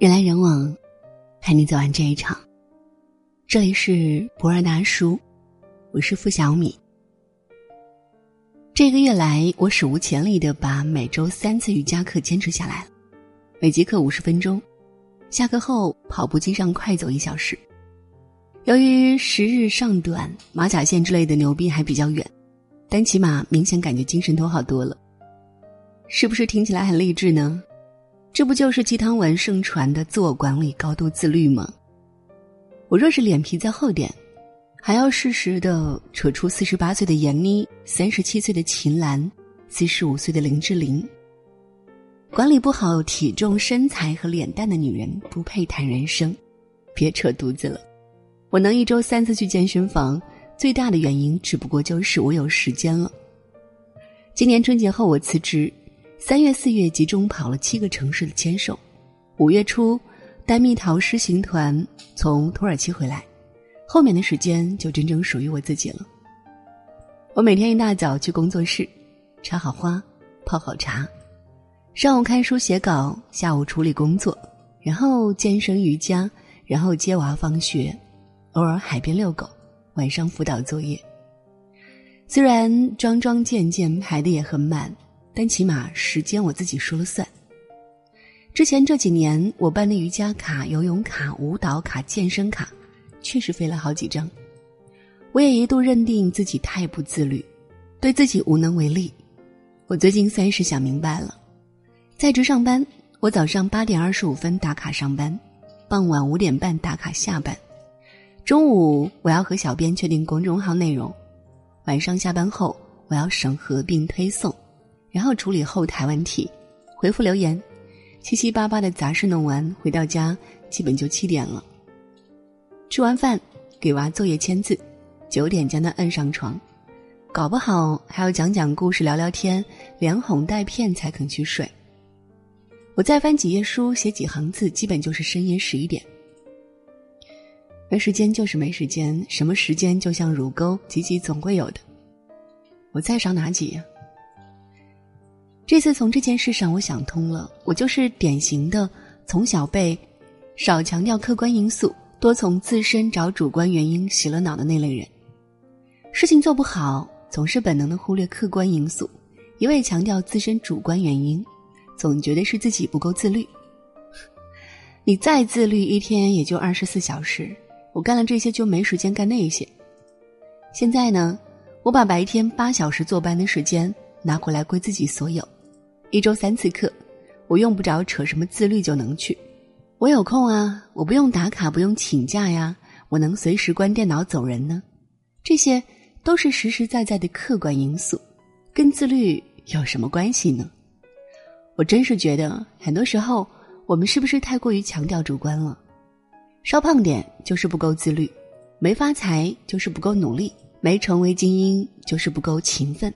人来人往，陪你走完这一场。这里是博尔大叔，我是付小米。这个月来，我史无前例的把每周三次瑜伽课坚持下来了，每节课五十分钟，下课后跑步机上快走一小时。由于时日尚短，马甲线之类的牛逼还比较远，但起码明显感觉精神头好多了。是不是听起来很励志呢？这不就是鸡汤文盛传的自我管理、高度自律吗？我若是脸皮再厚点，还要适时的扯出四十八岁的闫妮、三十七岁的秦岚、四十五岁的林志玲。管理不好体重、身材和脸蛋的女人不配谈人生，别扯犊子了。我能一周三次去健身房，最大的原因只不过就是我有时间了。今年春节后我辞职。三月、四月集中跑了七个城市的签售，五月初带蜜桃狮行团从土耳其回来，后面的时间就真正属于我自己了。我每天一大早去工作室，插好花，泡好茶，上午看书写稿，下午处理工作，然后健身瑜伽，然后接娃放学，偶尔海边遛狗，晚上辅导作业。虽然桩桩件件排的也很满。但起码时间我自己说了算。之前这几年我办的瑜伽卡、游泳卡、舞蹈卡、健身卡，确实飞了好几张。我也一度认定自己太不自律，对自己无能为力。我最近算是想明白了，在职上班，我早上八点二十五分打卡上班，傍晚五点半打卡下班，中午我要和小编确定公众号内容，晚上下班后我要审核并推送。然后处理后台问题，回复留言，七七八八的杂事弄完，回到家基本就七点了。吃完饭，给娃作业签字，九点将他摁上床，搞不好还要讲讲故事、聊聊天，连哄带骗才肯去睡。我再翻几页书，写几行字，基本就是深夜十一点。没时间就是没时间，什么时间就像乳沟，挤挤总会有的。我再少哪挤呀？这次从这件事上，我想通了。我就是典型的从小被少强调客观因素，多从自身找主观原因洗了脑的那类人。事情做不好，总是本能的忽略客观因素，一味强调自身主观原因，总觉得是自己不够自律。你再自律，一天也就二十四小时，我干了这些就没时间干那些。现在呢，我把白天八小时坐班的时间拿回来归自己所有。一周三次课，我用不着扯什么自律就能去。我有空啊，我不用打卡，不用请假呀，我能随时关电脑走人呢。这些都是实实在在的客观因素，跟自律有什么关系呢？我真是觉得，很多时候我们是不是太过于强调主观了？稍胖点就是不够自律，没发财就是不够努力，没成为精英就是不够勤奋。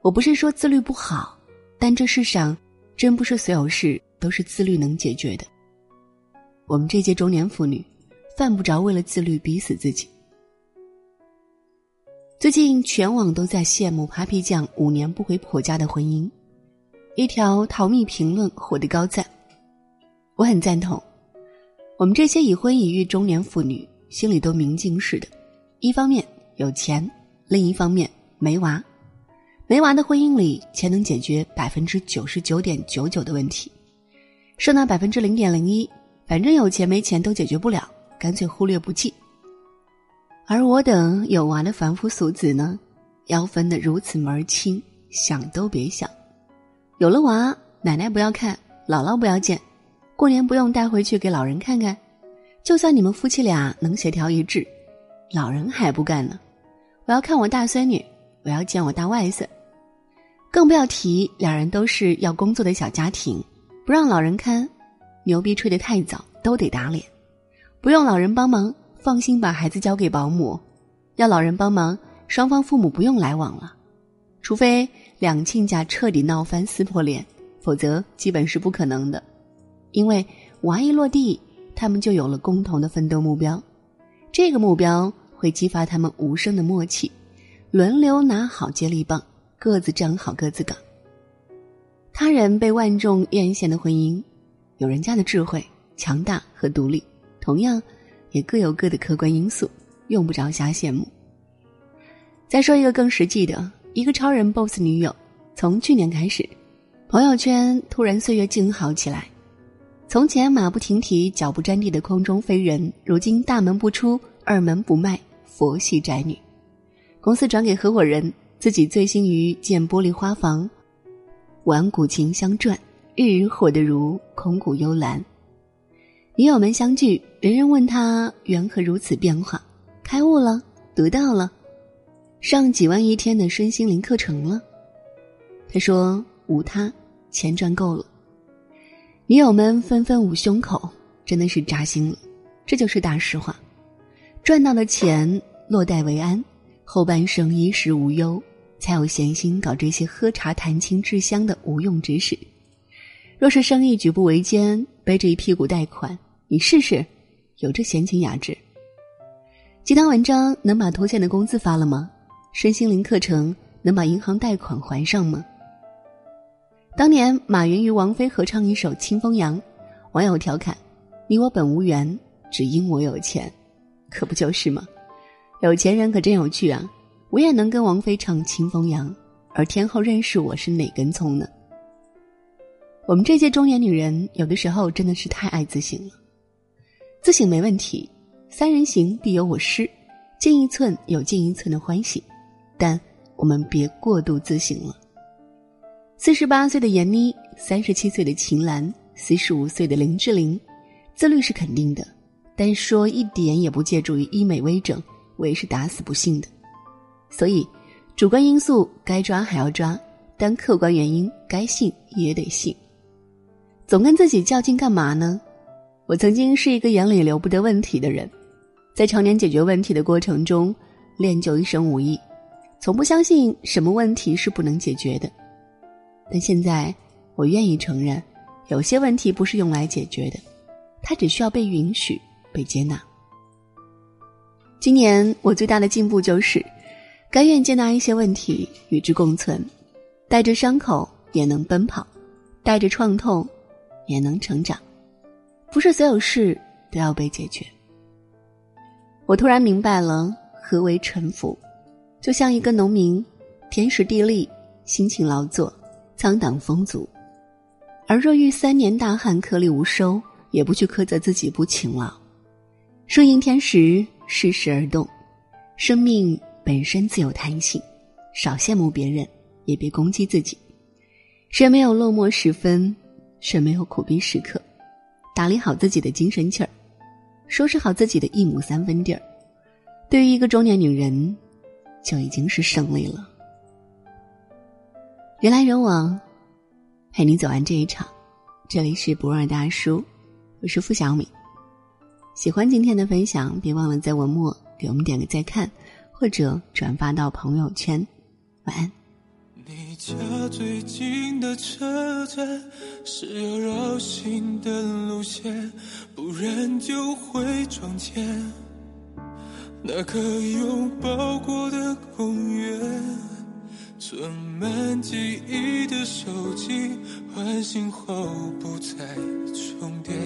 我不是说自律不好。但这世上，真不是所有事都是自律能解决的。我们这届中年妇女，犯不着为了自律逼死自己。最近全网都在羡慕 Papi 酱五年不回婆家的婚姻，一条逃蜜评论获得高赞。我很赞同，我们这些已婚已育中年妇女心里都明镜似的，一方面有钱，另一方面没娃。没娃的婚姻里，钱能解决百分之九十九点九九的问题，剩那百分之零点零一，反正有钱没钱都解决不了，干脆忽略不计。而我等有娃的凡夫俗子呢，要分得如此门清，想都别想。有了娃，奶奶不要看，姥姥不要见，过年不用带回去给老人看看，就算你们夫妻俩能协调一致，老人还不干呢。我要看我大孙女，我要见我大外孙。更不要提两人都是要工作的小家庭，不让老人看，牛逼吹得太早都得打脸；不用老人帮忙，放心把孩子交给保姆；要老人帮忙，双方父母不用来往了，除非两亲家彻底闹翻撕破脸，否则基本是不可能的。因为娃一落地，他们就有了共同的奋斗目标，这个目标会激发他们无声的默契，轮流拿好接力棒。各自站好各自岗。他人被万众艳羡的婚姻，有人家的智慧，强大和独立，同样也各有各的客观因素，用不着瞎羡慕。再说一个更实际的，一个超人 boss 女友，从去年开始，朋友圈突然岁月静好起来。从前马不停蹄、脚不沾地的空中飞人，如今大门不出、二门不迈，佛系宅女。公司转给合伙人，自己醉心于建玻璃花房，玩古琴相转，日日活得如空谷幽兰。女友们相聚，人人问他缘何如此变化，开悟了，得到了，上几万一天的身心灵课程了。他说：“无他，钱赚够了。”女友们纷纷捂胸口，真的是扎心了。这就是大实话，赚到的钱落袋为安，后半生衣食无忧，才有闲心搞这些喝茶谈情致香的无用之事。若是生意举步维艰，背着一屁股贷款，你试试，有这闲情雅致？鸡汤文章能把拖欠的工资发了吗？身心灵课程能把银行贷款还上吗？当年马云与王菲合唱一首《清风扬》，网友调侃：“你我本无缘，只因我有钱。”可不就是吗？有钱人可真有趣啊！我也能跟王菲唱《清风扬》，而天后认识我是哪根葱呢？我们这些中年女人，有的时候真的是太爱自省了。自省没问题，三人行必有我师，进一寸有进一寸的欢喜，但我们别过度自省了。四十八岁的闫妮，三十七岁的秦岚，四十五岁的林志玲，自律是肯定的，但说一点也不借助于医美微整，我也是打死不信的。所以，主观因素该抓还要抓，但客观原因该信也得信。总跟自己较劲干嘛呢？我曾经是一个眼里留不得问题的人，在常年解决问题的过程中，练就一身武艺，从不相信什么问题是不能解决的。但现在，我愿意承认，有些问题不是用来解决的，它只需要被允许、被接纳。今年我最大的进步就是，甘愿接纳一些问题，与之共存，带着伤口也能奔跑，带着创痛也能成长。不是所有事都要被解决。我突然明白了何为沉浮，就像一个农民，天时地利，辛勤劳作。苍挡风足，而若遇三年大旱颗粒无收，也不去苛责自己不勤劳。顺应天时，适时而动。生命本身自有弹性，少羡慕别人，也别攻击自己。谁没有落寞时分？谁没有苦逼时刻？打理好自己的精神气儿，收拾好自己的一亩三分地儿，对于一个中年女人，就已经是胜利了。人来人往，陪你走完这一场。这里是不二大叔，我是付小米。喜欢今天的分享，别忘了在文末给我们点个再看，或者转发到朋友圈。晚安。你家最近的车站是要绕行的路线，不然就会撞见那个拥抱过的公园。存满记忆的手机，唤醒后不再充电，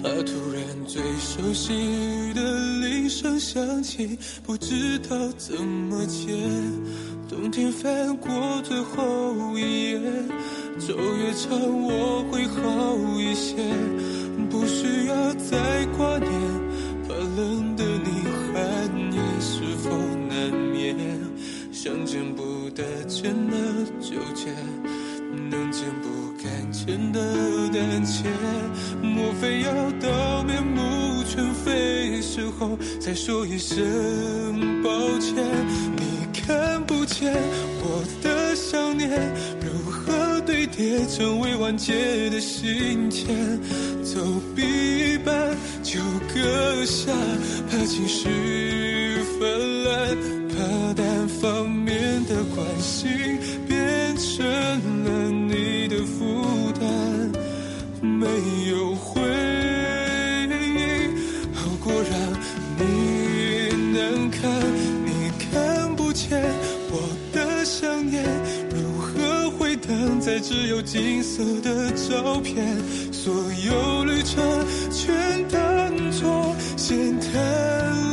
怕突然最熟悉的铃声响起，不知道怎么接。冬天翻过最后一页，昼越长我会好一些，不需要再挂念，怕冷的你寒夜是否难眠，想见不。得见的纠结，能见不敢见的胆怯，莫非要到面目全非时候再说一声抱歉？你看不见我的想念如何堆叠成未完结的信笺，走一半就割下，怕情绪泛滥。怕单方面的关心在只有金色的照片，所有旅程全当作先探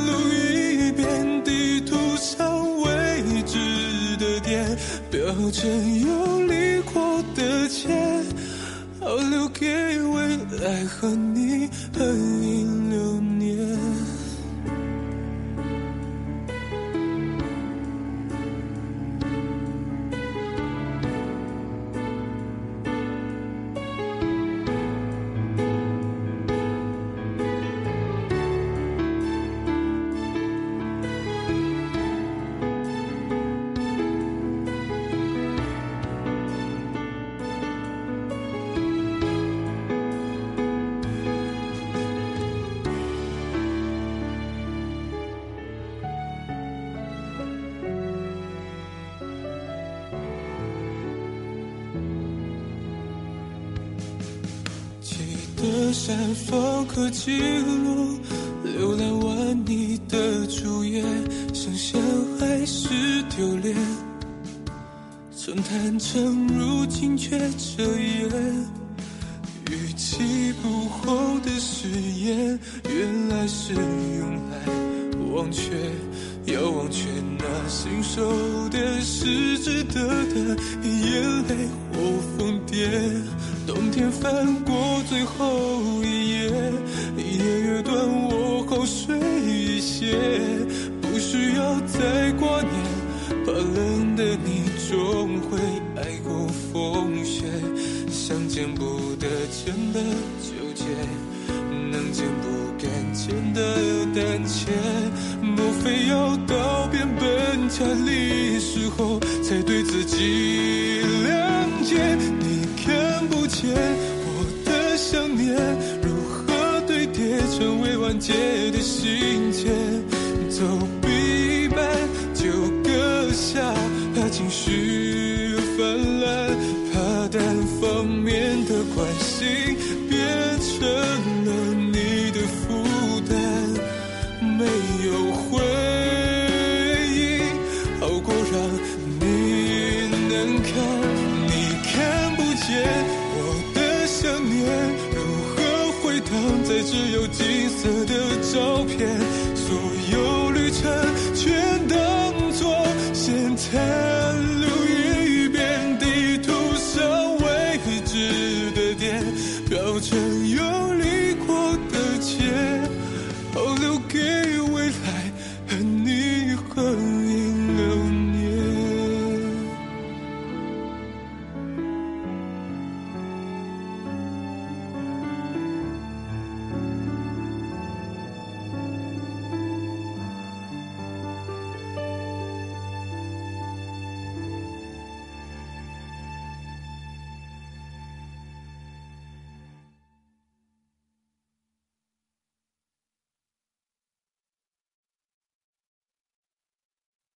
路一遍，地图上未知的点，标成有离过的线，好留给未来和你山峰可记录浏览完你的主页，剩下还是丢脸。曾坦诚，如今却遮掩。逾期不候的誓言，原来是用来忘却。要忘却那信手的是值得的眼泪或疯癫。冬天翻过最后一页，夜越短，我好睡一些，不需要再挂念，怕冷的你终会爱过风本加厉时候，才对自己谅解？你看不见我的想念如何堆叠成为完结的信件？走一半就搁下，怕情绪泛滥，